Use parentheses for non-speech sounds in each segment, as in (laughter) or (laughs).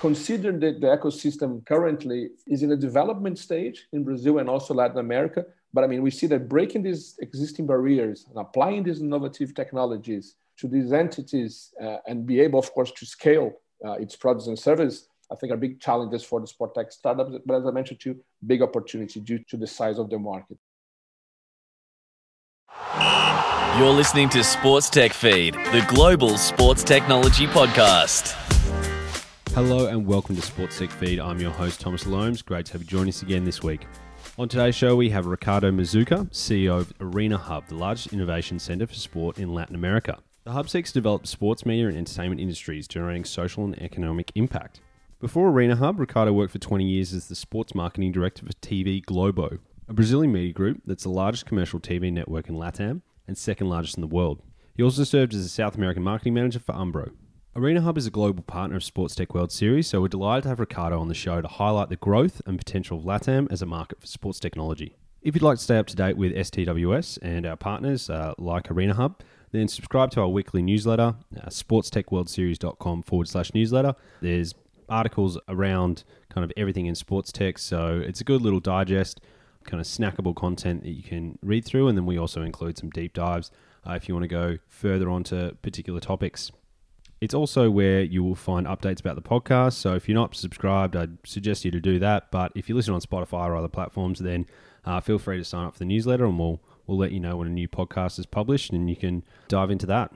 consider that the ecosystem currently is in a development stage in Brazil and also Latin America. But I mean, we see that breaking these existing barriers and applying these innovative technologies to these entities uh, and be able, of course, to scale uh, its products and services, I think are big challenges for the sport tech startups. But as I mentioned to you, big opportunity due to the size of the market. You're listening to Sports Tech Feed, the global sports technology podcast. Hello and welcome to Sports Tech Feed. I'm your host, Thomas Loams. Great to have you join us again this week. On today's show, we have Ricardo Mazuka, CEO of Arena Hub, the largest innovation center for sport in Latin America. The hub seeks to develop sports media and entertainment industries, generating social and economic impact. Before Arena Hub, Ricardo worked for 20 years as the sports marketing director for TV Globo, a Brazilian media group that's the largest commercial TV network in LATAM and second largest in the world. He also served as a South American marketing manager for Umbro. Arena Hub is a global partner of Sports Tech World Series, so we're delighted to have Ricardo on the show to highlight the growth and potential of LATAM as a market for sports technology. If you'd like to stay up to date with STWS and our partners uh, like Arena Hub, then subscribe to our weekly newsletter, uh, sportstechworldseries.com forward slash newsletter. There's articles around kind of everything in sports tech, so it's a good little digest, kind of snackable content that you can read through. And then we also include some deep dives uh, if you want to go further onto particular topics. It's also where you will find updates about the podcast. So if you're not subscribed, I'd suggest you to do that. But if you listen on Spotify or other platforms, then uh, feel free to sign up for the newsletter and we'll We'll let you know when a new podcast is published and you can dive into that.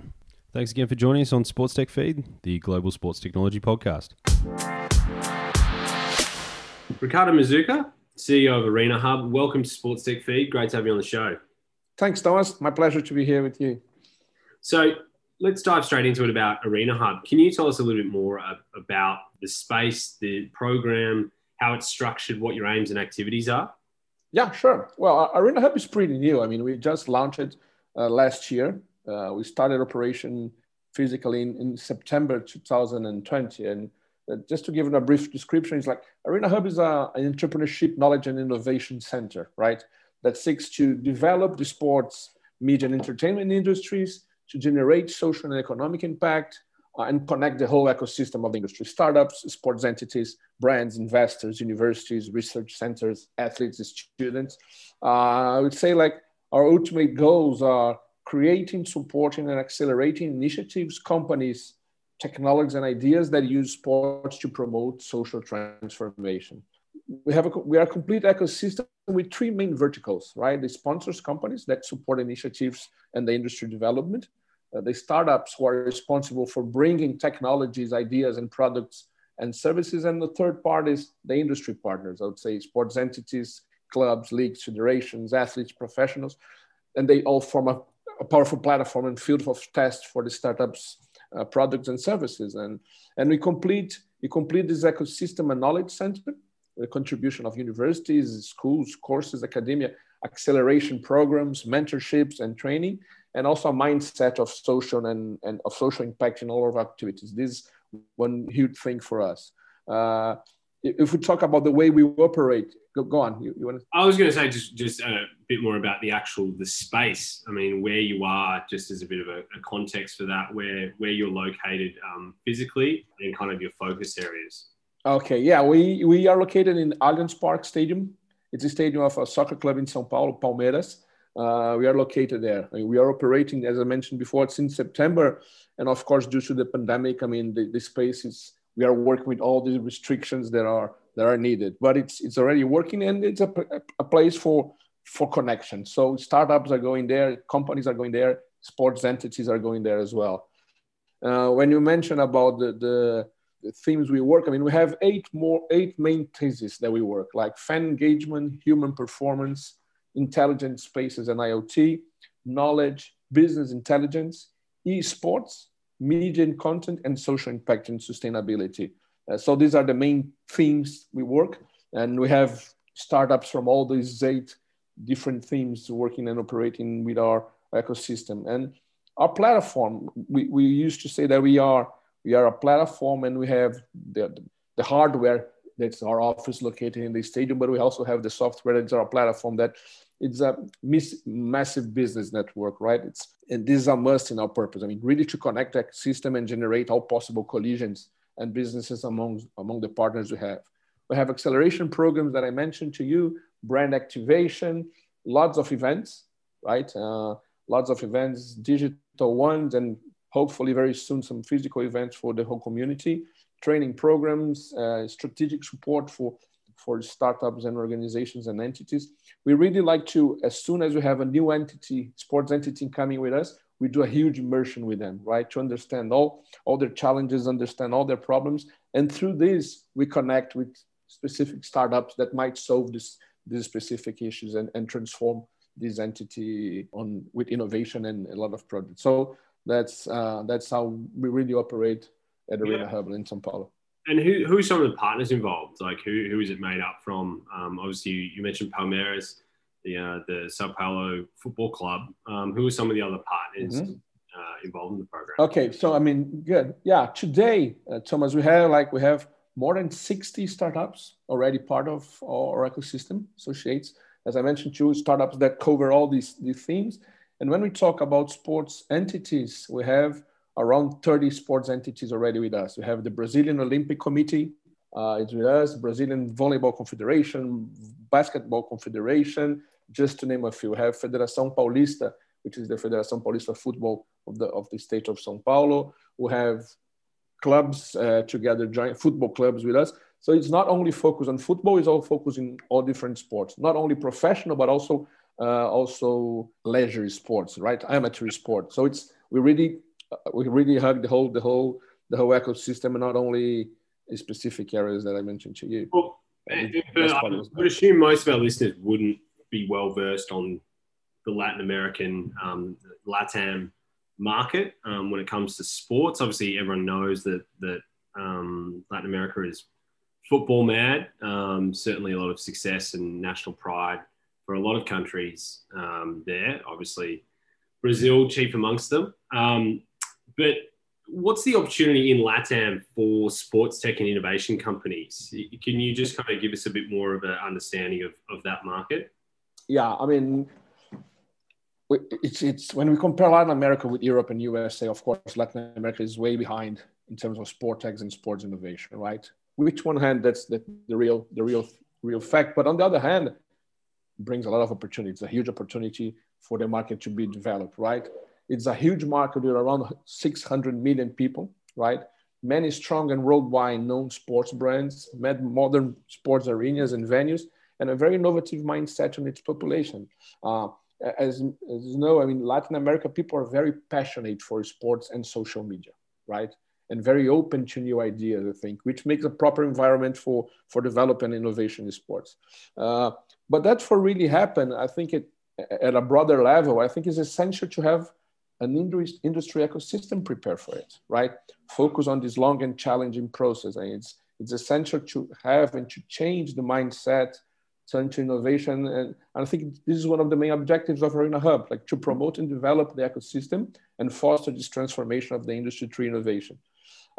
Thanks again for joining us on Sports Tech Feed, the global sports technology podcast. Ricardo Mazuka, CEO of Arena Hub. Welcome to Sports Tech Feed. Great to have you on the show. Thanks, Thomas. My pleasure to be here with you. So let's dive straight into it about Arena Hub. Can you tell us a little bit more about the space, the program, how it's structured, what your aims and activities are? Yeah, sure. Well, Arena Hub is pretty new. I mean, we just launched it uh, last year. Uh, we started operation physically in, in September 2020. And uh, just to give a brief description, it's like Arena Hub is a, an entrepreneurship, knowledge, and innovation center, right? That seeks to develop the sports, media, and entertainment industries to generate social and economic impact uh, and connect the whole ecosystem of industry startups, sports entities, brands, investors, universities, research centers, athletes, students. Uh, I would say like our ultimate goals are creating, supporting, and accelerating initiatives, companies, technologies, and ideas that use sports to promote social transformation. We have a, we are a complete ecosystem with three main verticals, right? The sponsors companies that support initiatives and the industry development uh, the startups who are responsible for bringing technologies, ideas, and products and services. And the third part is the industry partners, I would say sports entities, clubs, leagues, federations, athletes, professionals. And they all form a, a powerful platform and field of test for the startups' uh, products and services. And, and we complete we complete this ecosystem and knowledge center with contribution of universities, schools, courses, academia, acceleration programs, mentorships, and training and also a mindset of social and, and of social impact in all of our activities. This is one huge thing for us. Uh, if we talk about the way we operate, go, go on. You, you want to? I was going to say just just a bit more about the actual the space. I mean, where you are, just as a bit of a, a context for that, where where you're located um, physically and kind of your focus areas. Okay, yeah, we we are located in Allianz Park Stadium. It's a stadium of a soccer club in São Paulo, Palmeiras. Uh, we are located there. I mean, we are operating, as I mentioned before, since September. And of course, due to the pandemic, I mean, the, the space is, we are working with all the restrictions that are that are needed. But it's it's already working, and it's a, a place for for connection. So startups are going there, companies are going there, sports entities are going there as well. Uh, when you mention about the, the themes we work, I mean, we have eight more eight main theses that we work, like fan engagement, human performance, intelligent spaces and IoT, knowledge, business intelligence, esports, media and content, and social impact and sustainability. Uh, so these are the main themes we work, and we have startups from all these eight different themes working and operating with our ecosystem. And our platform, we, we used to say that we are we are a platform and we have the, the hardware that's our office located in the stadium, but we also have the software that's our platform that it's a miss, massive business network, right? It's and this is a must in our purpose. I mean, really to connect that system and generate all possible collisions and businesses among, among the partners we have. We have acceleration programs that I mentioned to you, brand activation, lots of events, right? Uh, lots of events, digital ones, and hopefully very soon some physical events for the whole community, training programs, uh, strategic support for, for startups and organizations and entities. We really like to, as soon as we have a new entity, sports entity coming with us, we do a huge immersion with them, right? To understand all, all their challenges, understand all their problems. And through this, we connect with specific startups that might solve this, these specific issues and, and transform this entity on with innovation and a lot of projects. So that's uh, that's how we really operate at Arena yeah. Hub in São Paulo. And who who are some of the partners involved? Like who who is it made up from? Um, obviously, you, you mentioned Palmeiras the uh, the Sao Paulo Football Club. Um, who are some of the other partners mm-hmm. uh, involved in the program? Okay, so I mean, good. Yeah, today, uh, Thomas, we have like we have more than 60 startups already part of our ecosystem associates. As I mentioned, two startups that cover all these, these themes. And when we talk about sports entities, we have around 30 sports entities already with us. We have the Brazilian Olympic Committee, uh, it's with us, Brazilian Volleyball Confederation, Basketball Confederation, just to name a few. We have Federação Paulista, which is the Federação Paulista Football of the, of the state of São Paulo. We have clubs uh, together, giant football clubs with us. So it's not only focused on football; it's all focused in all different sports, not only professional but also uh, also leisure sports, right? Amateur sports. So it's we really uh, we really hug the whole the whole the whole ecosystem, and not only specific areas that I mentioned to you. Well, I would assume most of our listeners wouldn't be well versed on the Latin American um, LATAM market um, when it comes to sports. Obviously, everyone knows that that um, Latin America is football mad. Um, certainly, a lot of success and national pride for a lot of countries um, there. Obviously, Brazil chief amongst them. Um, but what's the opportunity in LATAM for sports tech and innovation companies? Can you just kind of give us a bit more of an understanding of, of that market? Yeah, I mean, it's, it's when we compare Latin America with Europe and USA, of course, Latin America is way behind in terms of sport tech and sports innovation, right? Which one hand, that's the, the real, the real, real fact. But on the other hand, brings a lot of opportunity. It's a huge opportunity for the market to be developed, right? It's a huge market with around 600 million people, right? Many strong and worldwide known sports brands, modern sports arenas and venues, and a very innovative mindset on its population. Uh, as, as you know, I mean, Latin America people are very passionate for sports and social media, right? And very open to new ideas, I think, which makes a proper environment for, for development and innovation in sports. Uh, but that for really happen, I think it, at a broader level, I think it's essential to have an industry ecosystem prepare for it, right? Focus on this long and challenging process. And it's, it's essential to have and to change the mindset, turn to innovation. And, I think this is one of the main objectives of Arena Hub, like to promote and develop the ecosystem and foster this transformation of the industry through innovation.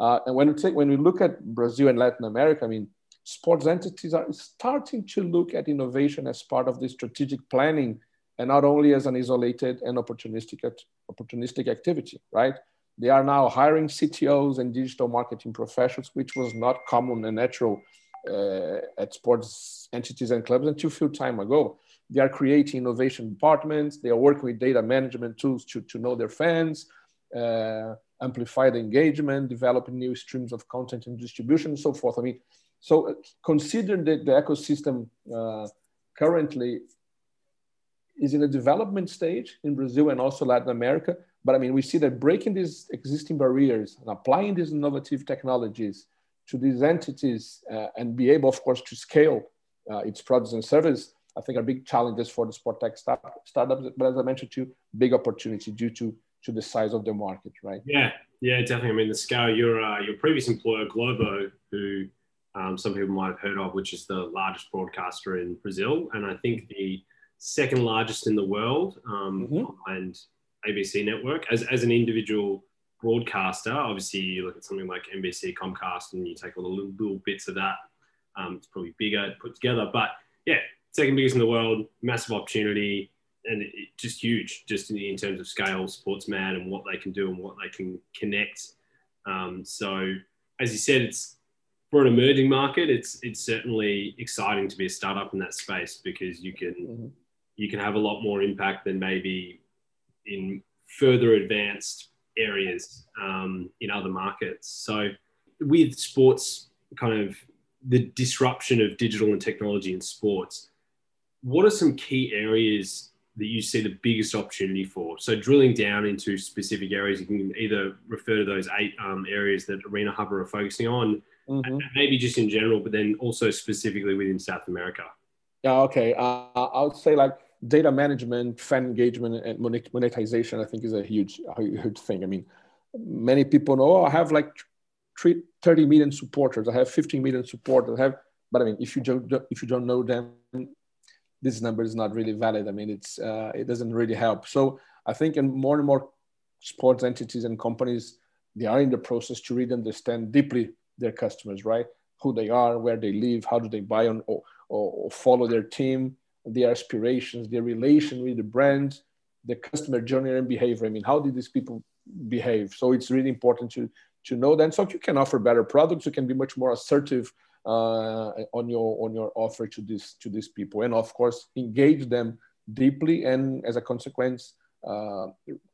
Uh, and when we, take, when we look at Brazil and Latin America, I mean, sports entities are starting to look at innovation as part of the strategic planning and not only as an isolated and opportunistic, opportunistic activity, right? They are now hiring CTOs and digital marketing professionals, which was not common and natural uh, at sports entities and clubs until a few time ago. They are creating innovation departments. They are working with data management tools to, to know their fans, uh, amplify the engagement, developing new streams of content and distribution, and so forth. I mean, so uh, consider that the ecosystem uh, currently is in a development stage in Brazil and also Latin America. But I mean, we see that breaking these existing barriers and applying these innovative technologies to these entities uh, and be able, of course, to scale uh, its products and services, I think are big challenges for the sport tech start, startups. But as I mentioned to you, big opportunity due to to the size of the market, right? Yeah, yeah, definitely. I mean, the scale. Your uh, your previous employer, Globo, who um, some people might have heard of, which is the largest broadcaster in Brazil, and I think the second largest in the world um, mm-hmm. and ABC network. As, as an individual broadcaster, obviously you look at something like NBC, Comcast, and you take all the little, little bits of that. Um, it's probably bigger put together, but yeah, second biggest in the world, massive opportunity, and it, it, just huge, just in, in, terms of scale, sports mad, and what they can do and what they can connect. Um, so as you said, it's for an emerging market. It's it's certainly exciting to be a startup in that space because you can mm-hmm. you can have a lot more impact than maybe in further advanced areas um, in other markets. So with sports, kind of the disruption of digital and technology in sports, what are some key areas that you see the biggest opportunity for? So drilling down into specific areas, you can either refer to those eight um, areas that Arena Hubber are focusing on, mm-hmm. maybe just in general, but then also specifically within South America. Yeah, okay. Uh, I would say like data management, fan engagement, and monetization. I think is a huge, huge thing. I mean, many people know oh, I have like 30 million supporters. I have 15 million supporters. I have, but I mean, if you don't if you don't know them, this number is not really valid. I mean, it's uh, it doesn't really help. So I think in more and more sports entities and companies, they are in the process to really understand deeply their customers, right? Who they are, where they live, how do they buy on or, or follow their team, their aspirations, their relation with the brand, the customer journey and behavior. I mean, how did these people behave? So it's really important to to know that. So you can offer better products. You can be much more assertive uh, on your on your offer to this to these people, and of course engage them deeply, and as a consequence, uh,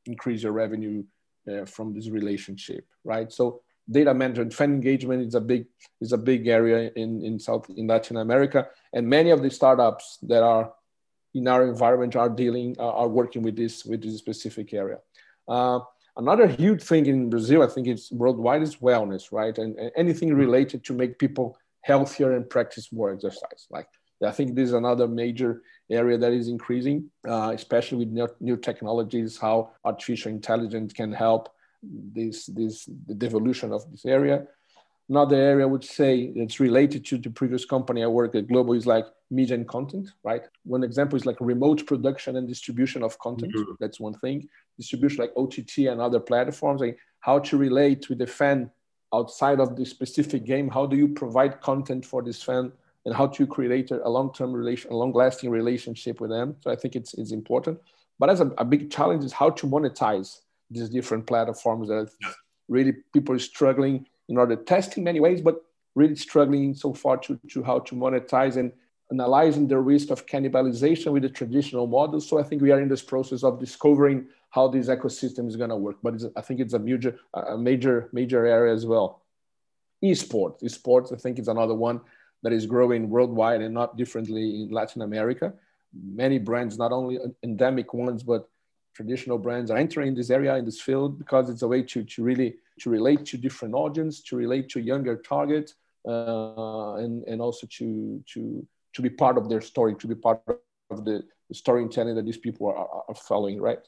increase your revenue uh, from this relationship, right? So data management, fan engagement is a big is a big area in in South in Latin America, and many of the startups that are in our environment are dealing are working with this with this specific area. Uh, another huge thing in Brazil, I think it's worldwide, is wellness, right? And, and anything related to make people healthier and practice more exercise. Like I think this is another major area that is increasing, uh, especially with new, new, technologies, how artificial intelligence can help this, this the devolution of this area. Another area I would say that's related to the previous company I worked at Globo is like media and content, right? One example is like remote production and distribution of content. Mm-hmm. That's one thing. Distribution like OTT and other platforms, like how to relate with the fan outside of the specific game. How do you provide content for this fan and how to create a long-term relation, a long-lasting relationship with them? So I think it's, it's important. But as a, a big challenge is how to monetize these different platforms that really people are struggling in order to test in many ways, but really struggling so far to, to how to monetize and analyzing the risk of cannibalization with the traditional models. So I think we are in this process of discovering how this ecosystem is going to work. But I think it's a major, a major, major area as well. Esports, esports, I think is another one that is growing worldwide and not differently in Latin America. Many brands, not only endemic ones, but traditional brands are entering this area in this field because it's a way to, to really to relate to different audience, to relate to younger target, uh, and and also to to to be part of their story, to be part of the, storytelling that these people are, are following, right?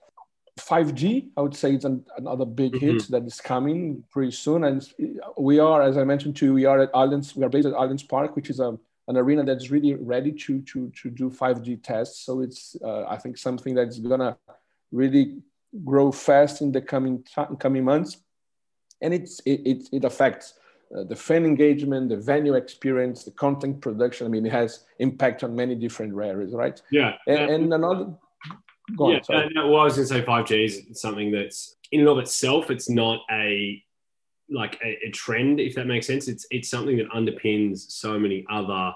5G, I would say, it's an, another big mm-hmm. hit that is coming pretty soon. And we are, as I mentioned to you, we are at islands we are based at Allianz Park, which is a, an arena that's really ready to, to, to do 5G tests. So it's, uh, I think, something that's going to really grow fast in the coming, coming months and it's it, it, it affects uh, the fan engagement, the venue experience, the content production. I mean, it has impact on many different areas, right? Yeah. And, and another. Go yeah, on, no, well, I was going to say 5G is something that's in and of itself, it's not a like a, a, trend, if that makes sense. It's it's something that underpins so many other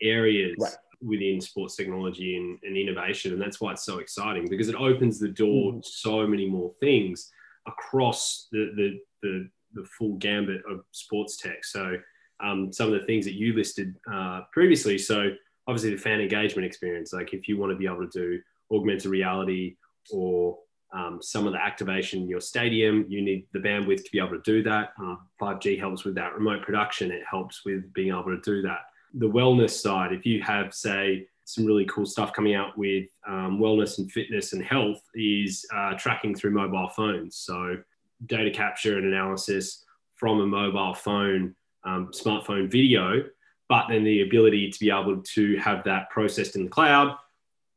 areas right. Within sports technology and, and, innovation, and that's why it's so exciting because it opens the door mm. to so many more things across the, the the, the full gambit of sports tech. So um, some of the things that you listed uh, previously. So obviously the fan engagement experience, like if you want to be able to do augmented reality or um, some of the activation in your stadium, you need the bandwidth to be able to do that. Uh, 5G helps with that. Remote production, it helps with being able to do that. The wellness side, if you have, say, some really cool stuff coming out with um, wellness and fitness and health, is uh, tracking through mobile phones. So data capture and analysis from a mobile phone, um, smartphone video, but then the ability to be able to have that processed in the cloud,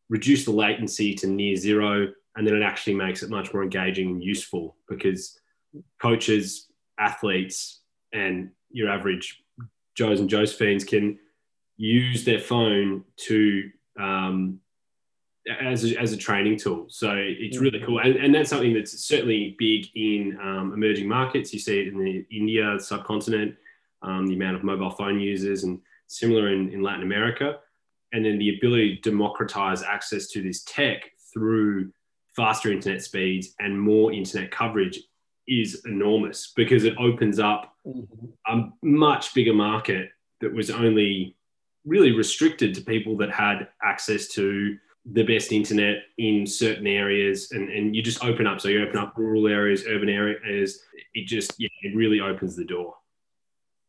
reduce the latency to near zero, and then it actually makes it much more engaging and useful because coaches, athletes, and your average Joes and Josephines can use their phone to um, as a, as a training tool. So it's really cool. And, and that's something that's certainly big in um, emerging markets. You see it in the India subcontinent, um, the amount of mobile phone users, and similar in, in Latin America. And then the ability to democratize access to this tech through faster internet speeds and more internet coverage is enormous because it opens up mm-hmm. a much bigger market that was only really restricted to people that had access to the best internet in certain areas. And, and you just open up. So you open up rural areas urban areas. It just yeah it really opens the door.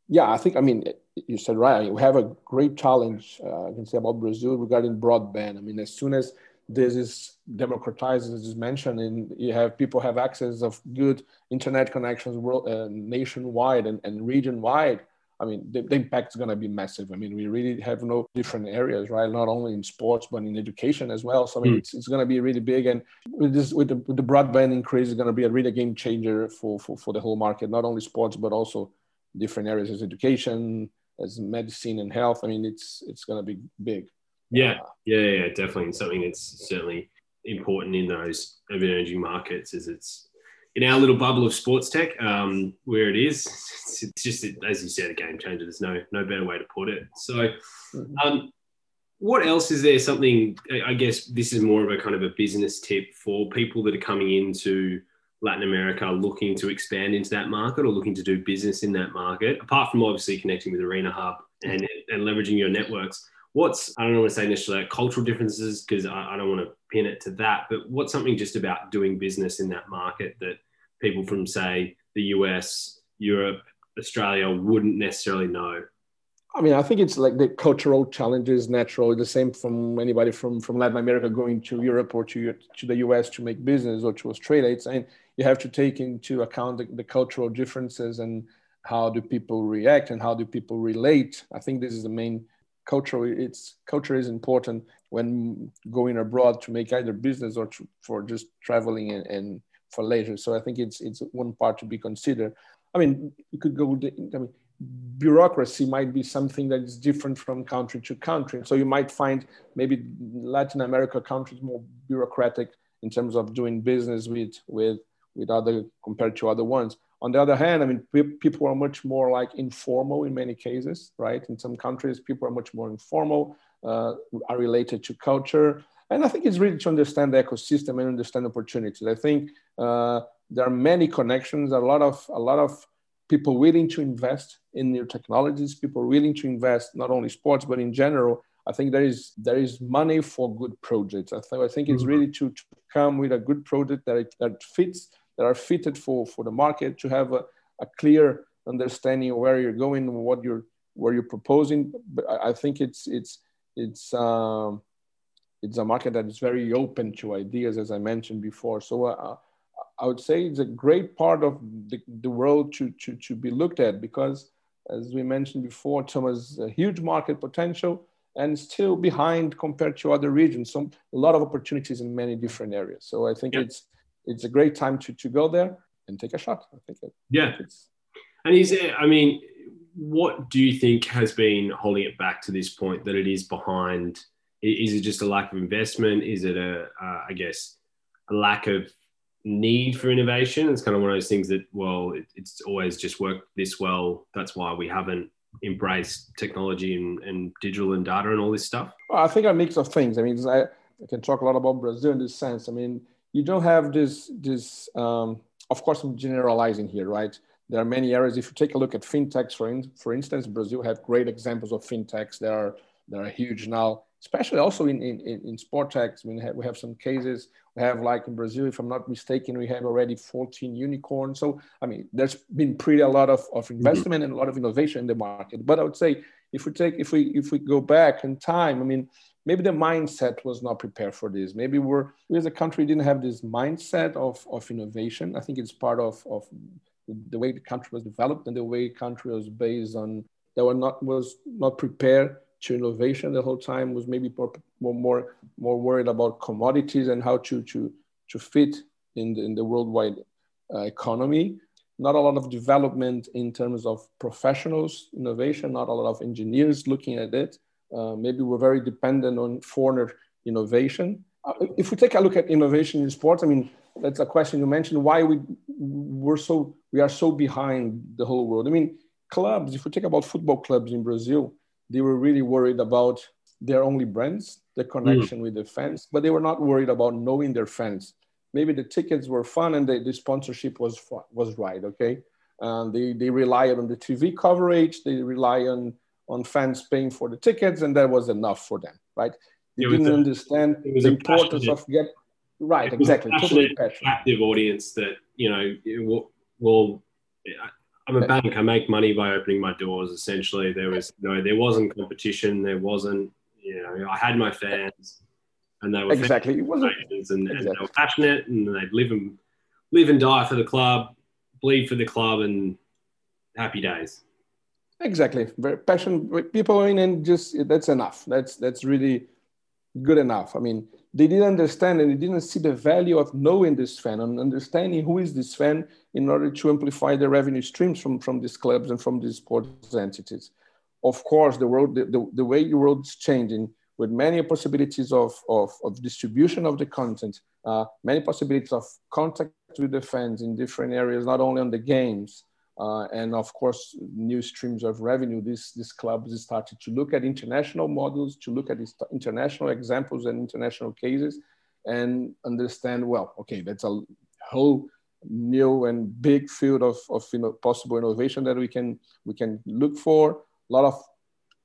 Yeah i think i mean you said right. I mean, we have a great challenge uh, i can say about brazil regarding broadband. I mean as soon as this is democratized as is mentioned and you have people have access of good internet connections world, uh, nationwide and, and region wide I mean, the, the impact is going to be massive. I mean, we really have no different areas, right? Not only in sports, but in education as well. So, I mean, mm. it's, it's going to be really big. And with this, with the, with the broadband increase, it's going to be a really game changer for, for, for the whole market, not only sports, but also different areas as education, as medicine and health. I mean, it's, it's going to be big. Yeah, yeah, yeah, definitely. And something that's certainly important in those emerging markets is it's in our little bubble of sports tech, um, where it is, it's just as you said, a game changer. There's no no better way to put it. So, mm-hmm. um, what else is there? Something I guess this is more of a kind of a business tip for people that are coming into Latin America, looking to expand into that market or looking to do business in that market. Apart from obviously connecting with Arena Hub and and leveraging your networks, what's I don't want to say necessarily cultural differences because I, I, don't want to pin it to that, but what's something just about doing business in that market that people from say the US, Europe, Australia wouldn't necessarily know? I mean, I think it's like the cultural challenges naturally the same from anybody from, from Latin America going to Europe or to, to the US to make business or to Australia. It's and you have to take into account the, the cultural differences and how do people react and how do people relate. I think this is the main culture it's culture is important when going abroad to make either business or to, for just traveling and, and, for leisure. So i think it's it's one part to be considered. I mean you could go The, i mean bureaucracy might be something that is different from country to country. So you might find maybe latin america countries more bureaucratic in terms of doing business with with with other compared to other ones on the other hand, I mean, people are much more like informal in many cases, right? In some countries, people are much more informal, uh, are related to culture. And I think it's really to understand the ecosystem and understand opportunities. I think uh, there are many connections, a lot of a lot of people willing to invest in new technologies, people willing to invest not only sports but in general. I think there is there is money for good projects. I, th- I think it's mm-hmm. really to, to come with a good project that it, that fits that are fitted for, for the market to have a, a clear understanding of where you're going, and what you're where you're proposing. But I, I think it's it's it's um, it's a market that is very open to ideas, as I mentioned before. So uh, I would say it's a great part of the, the world to, to, to be looked at because, as we mentioned before, Thomas, a huge market potential and still behind compared to other regions. So a lot of opportunities in many different areas. So I think it's it's a great time to, to go there and take a shot. I think it, yeah. It's, and is it, I mean, what do you think has been holding it back to this point that it is behind? Is it just a lack of investment? Is it a, uh, I guess, a lack of need for innovation? It's kind of one of those things that, well, it, it's always just worked this well. That's why we haven't embraced technology and, and digital and data and all this stuff. Well, I think a mix of things. I mean, I, I can talk a lot about Brazil in this sense. I mean, you don't have this this um, of course i'm generalizing here right? There are many areas. If you take a look at fintechs for, in, for instance brazil have great examples of fintechs. That are that are huge now especially also in in, in sport techs. I mean, we have, we have some cases. We have like in brazil if i'm not mistaken we have already 14 unicorns. So i mean there's been pretty a lot of, of mm-hmm. investment mm-hmm. and a lot of innovation in the market. But i would say if we take if we if we go back in time i mean maybe the mindset was not prepared for this. Maybe we're we as a country didn't have this mindset of, of innovation. I think it's part of, of the way the country was developed and the way the country was based on that were not was not prepared to innovation the whole time was maybe more more more worried about commodities and how to to to fit in the, in the worldwide uh, economy not a lot of development in terms of professionals innovation not a lot of engineers looking at it uh, maybe we're very dependent on foreigner innovation. uh, if we take a look at innovation in sports, I mean, that's a question you mentioned. Why we we're so we are so behind the whole world. I mean, clubs. If we take about football clubs in Brazil, they were really worried about their only brands, the connection mm. with the fans, but they were not worried about knowing their fans. Maybe the tickets were fun and the, the sponsorship was was right. Okay, um, they they relied on the TV coverage. They rely on on fans paying for the tickets, and that was enough for them. Right? They didn't a, understand the importance of get right. Exactly. Totally active audience that you know will, will I'm a bank. I make money by opening my doors. Essentially, there was you know there wasn't competition. There wasn't you know I had my fans, and they were exactly it wasn't and, exactly. and, they were passionate, and they'd live and live and die for the club, bleed for the club, and happy days. Exactly, very passion. People in and just that's enough. That's that's really good enough. I mean, they didn't understand and they didn't see the value of knowing this fan and understanding who is this fan in order to amplify the revenue streams from, from these clubs and from these sports entities. Of course, the world, the, the, the way the world is changing with many possibilities of, of, of distribution of the content, uh, many possibilities of contact with the fans in different areas, not only on the games, uh, and of course, new streams of revenue. These, these clubs started to look at international models, to look at international examples and international cases, and understand, well, okay, that's a whole new and big field of, of you know, possible innovation that we can, we can look for. A lot of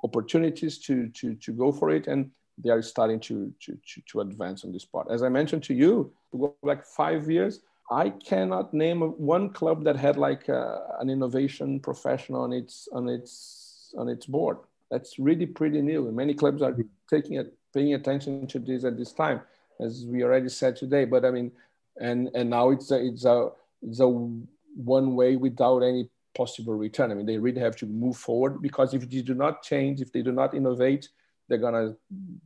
opportunities to, to, to go for it. And they are starting to, to, to, to advance on this part. As I mentioned to you, to go like five years, I cannot name one club that had like a, uh, an innovation professional on its on its on its board. That's really pretty new. And many clubs are taking it, paying attention to this at this time, as we already said today. But I mean, and and now it's a it's a it's a one way without any possible return. I mean, they really have to move forward because if they do not change, if they do not innovate, they're gonna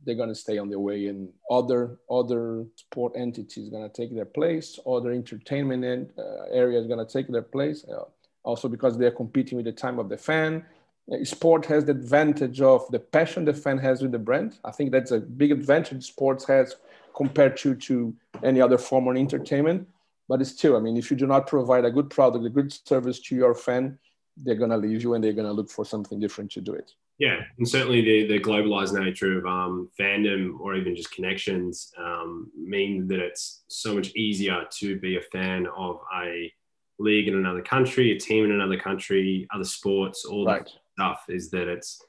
they're gonna stay on their way and other other sport entities gonna take their place other entertainment uh, areas gonna take their place uh, also because they're competing with the time of the fan. Uh, sport has the advantage of the passion the fan has with the brand. I think that's a big advantage sports has compared to to any other form of entertainment. But it's still i mean if you do not provide a good product a good service to your fan they're to leave you and they're to look for something different to do it yeah, and certainly the, the globalized nature of um, fandom or even just connections um, mean that it's so much easier to be a fan of a league in another country, a team in another country, other sports, all right. that stuff. Is that it's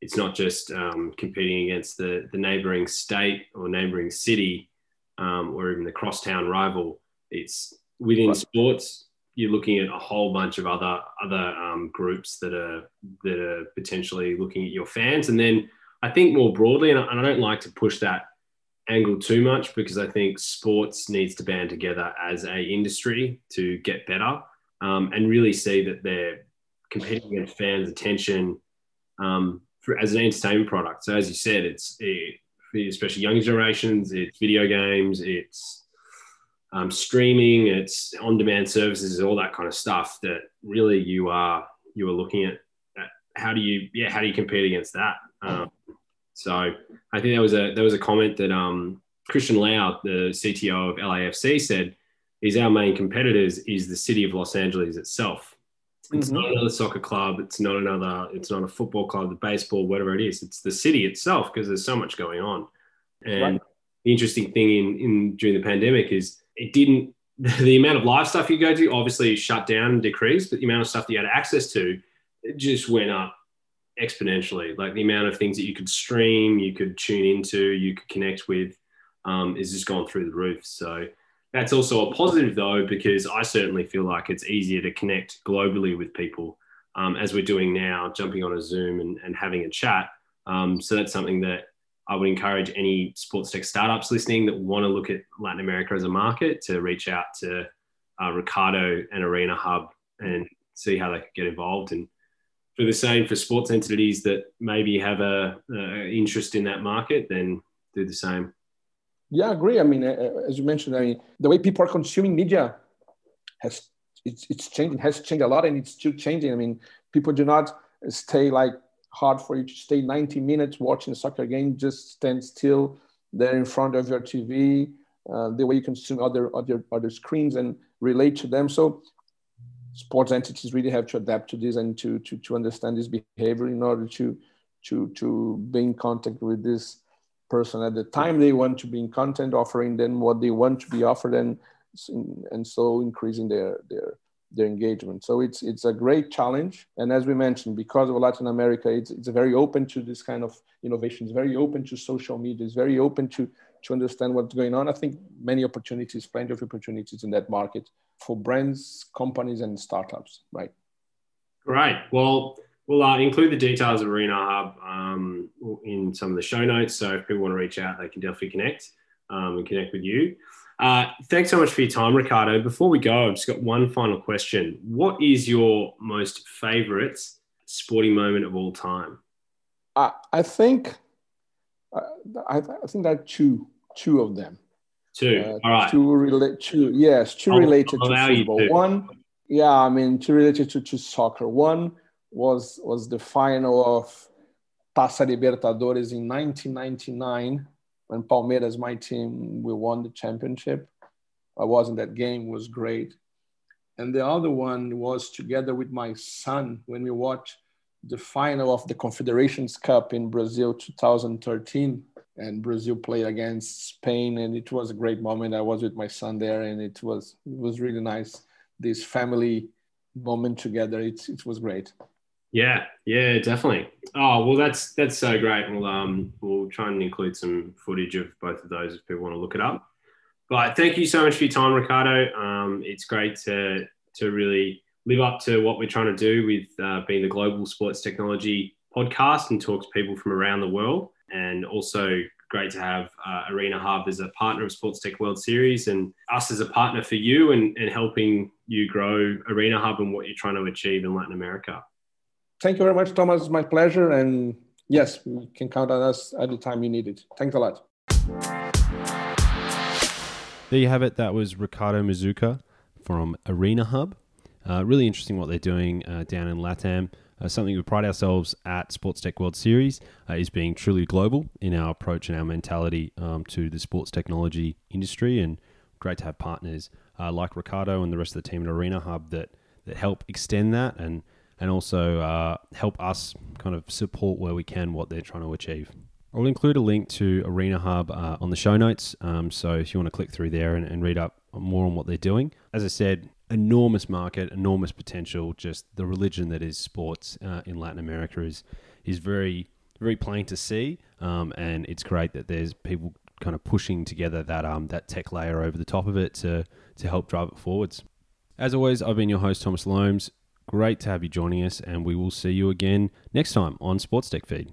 it's not just um, competing against the the neighboring state or neighboring city um, or even the crosstown rival. It's within right. sports you're looking at a whole bunch of other other um, groups that are that are potentially looking at your fans, and then I think more broadly, and I, and I don't like to push that angle too much because I think sports needs to band together as a industry to get better um, and really see that they're competing against fans' attention um, for, as an entertainment product. So as you said, it's it, especially younger generations, it's video games, it's um, streaming, it's on-demand services, all that kind of stuff. That really you are you are looking at, at how do you yeah how do you compete against that? Um, so I think there was a there was a comment that um, Christian Lau, the CTO of LAFC, said is our main competitors is the city of Los Angeles itself. It's mm-hmm. not another soccer club. It's not another. It's not a football club, the baseball, whatever it is. It's the city itself because there's so much going on. And right. the interesting thing in, in during the pandemic is it didn't (laughs) the amount of live stuff you go to obviously shut down and decreased, but the amount of stuff that you had access to just went up exponentially. Like the amount of things that you could stream, you could tune into, you could connect with, um, is just gone through the roof. So that's also a positive though, because I certainly feel like it's easier to connect globally with people um, as we're doing now, jumping on a Zoom and, and having a chat. Um, so that's something that I would encourage any sports tech startups listening that want to look at Latin America as a market to reach out to uh, Ricardo and Arena Hub and see how they could get involved. And for the same for sports entities that maybe have a, a interest in that market, then do the same. Yeah, I agree. I mean, as you mentioned, I mean, the way people are consuming media has it's, it's changing, has changed a lot, and it's still changing. I mean, people do not stay like hard for you to stay 90 minutes watching a soccer game, just stand still there in front of your TV, uh, the way you consume other other other screens and relate to them. So sports entities really have to adapt to this and to to, to understand this behavior in order to to to be in contact with this person at the time they want to be in content offering them what they want to be offered and and so increasing their their their engagement. So it's it's a great challenge. And as we mentioned because of latin america it's, it's very open to this kind of innovation. It's very open to social media. It's very open to to understand what's going on. I think many opportunities plenty of opportunities in that market for brands companies and startups right? Great. Well We'll uh, include the details of Arena Hub um, in some of the show notes. So if people want to reach out, they can definitely connect um, and connect with you. Uh, thanks so much for your time, Ricardo. Before we go, I've just got one final question. What is your most favorite sporting moment of all time? Uh, I think uh, I, I, think there are two two of them. Two. Uh, all right. Two relate. Two. Yes. 2 I'll, related I'll to football. One. Yeah. I mean, two related to, to soccer. One was was the final of Taça Libertadores in 1999 when Palmeiras, my team, we won the championship. I was in that game; was great. And the other one was together with my son when we watched the final of the Confederations Cup in Brazil 2013 and Brazil played against Spain and it was a great moment. I was with my son there and it was it was really nice this family moment together. It, it was great. Yeah, yeah, definitely. Oh well, that's that's so great. We'll um we'll try and include some footage of both of those if people want to look it up. But thank you so much for your time, Ricardo. Um, it's great to to really live up to what we're trying to do with uh, being the global sports technology podcast and talk to people from around the world. And also great to have uh, Arena Hub as a partner of Sports Tech World Series and us as a partner for you and, and helping you grow Arena Hub and what you're trying to achieve in Latin America. Thank you very much, Thomas. My pleasure. And yes, you can count on us at the time you need it. Thanks a lot. There you have it. That was Ricardo Mazuka from Arena Hub. Uh, really interesting what they're doing uh, down in LATAM. Uh, something we pride ourselves at Sports Tech World Series uh, is being truly global in our approach and our mentality um, to the sports technology industry. And great to have partners uh, like Ricardo and the rest of the team at Arena Hub that, that help extend that and and also uh, help us kind of support where we can what they're trying to achieve. I'll include a link to Arena Hub uh, on the show notes. Um, so if you want to click through there and, and, read up more on what they're doing, as I said, enormous market, enormous potential. Just the religion that is sports uh, in Latin America is is very very plain to see, um, and it's great that there's people kind of pushing together that um, that tech layer over the top of it to to help drive it forwards. As always, I've been your host Thomas Loams. Great to have you joining us, and we will see you again next time on Sports Tech Feed.